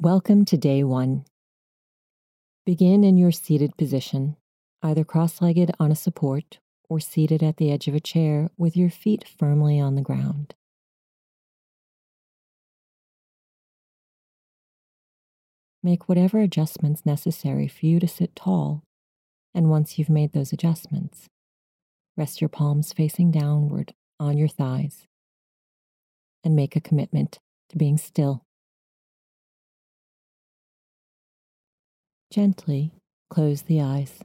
Welcome to day one. Begin in your seated position, either cross legged on a support or seated at the edge of a chair with your feet firmly on the ground. Make whatever adjustments necessary for you to sit tall, and once you've made those adjustments, rest your palms facing downward on your thighs and make a commitment to being still. Gently close the eyes.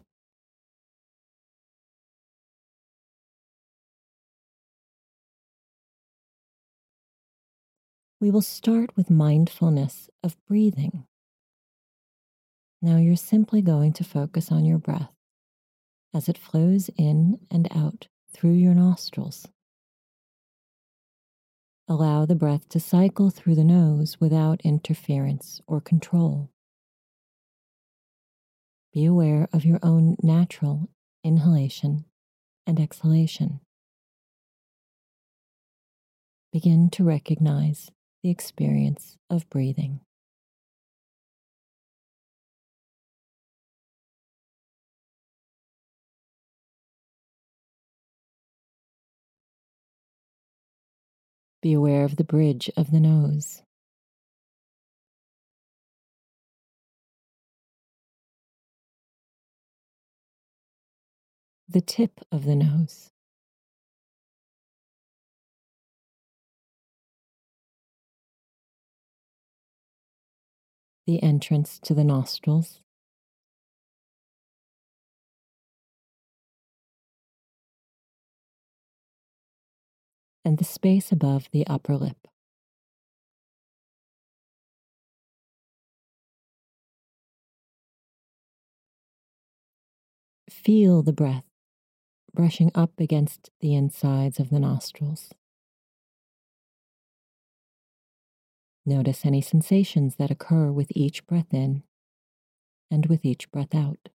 We will start with mindfulness of breathing. Now you're simply going to focus on your breath as it flows in and out through your nostrils. Allow the breath to cycle through the nose without interference or control. Be aware of your own natural inhalation and exhalation. Begin to recognize the experience of breathing. Be aware of the bridge of the nose. The tip of the nose. The entrance to the nostrils. And the space above the upper lip. Feel the breath brushing up against the insides of the nostrils. Notice any sensations that occur with each breath in and with each breath out.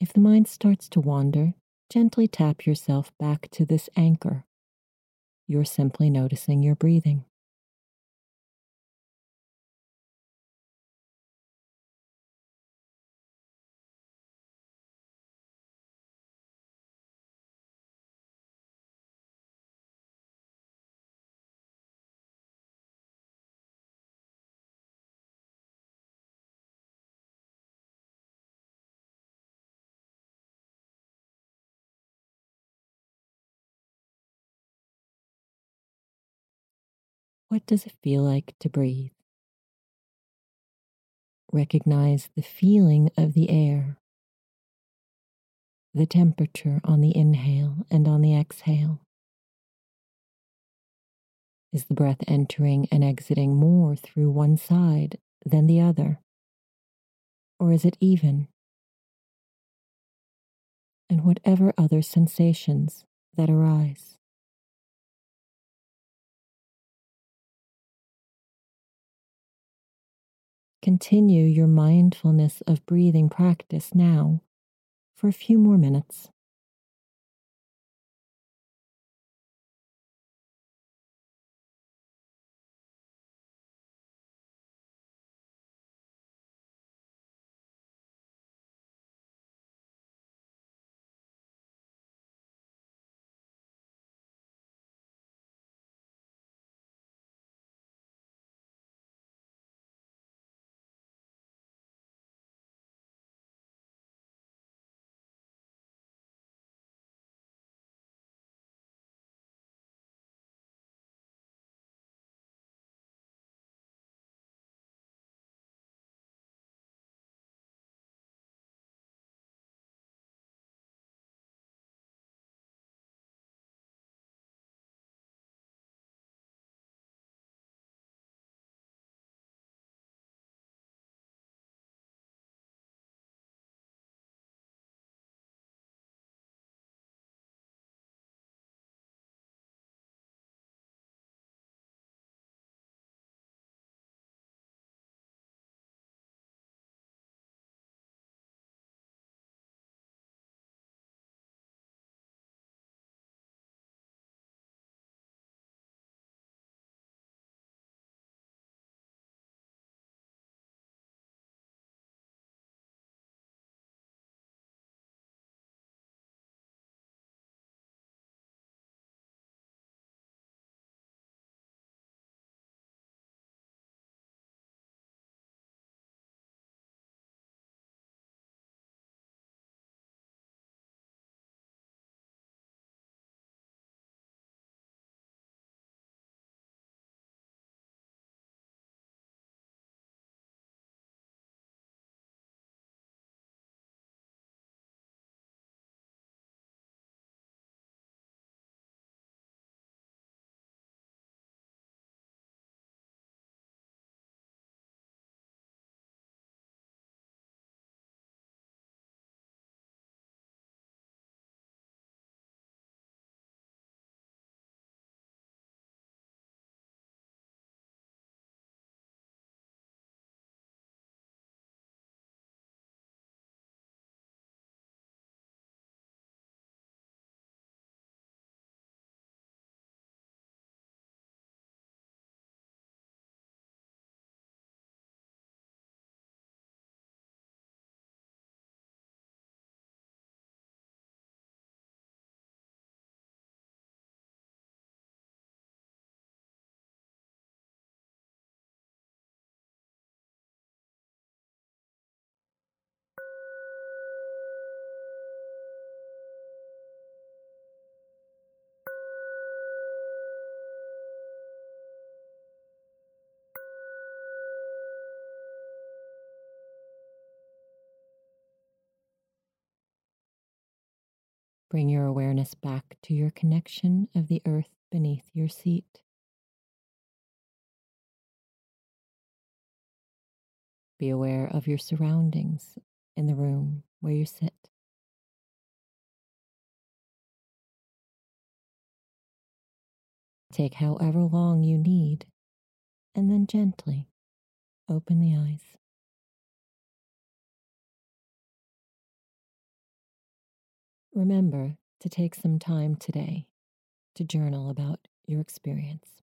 If the mind starts to wander, gently tap yourself back to this anchor. You're simply noticing your breathing. What does it feel like to breathe? Recognize the feeling of the air, the temperature on the inhale and on the exhale. Is the breath entering and exiting more through one side than the other? Or is it even? And whatever other sensations that arise. Continue your mindfulness of breathing practice now for a few more minutes. Bring your awareness back to your connection of the earth beneath your seat. Be aware of your surroundings in the room where you sit. Take however long you need and then gently open the eyes. Remember to take some time today to journal about your experience.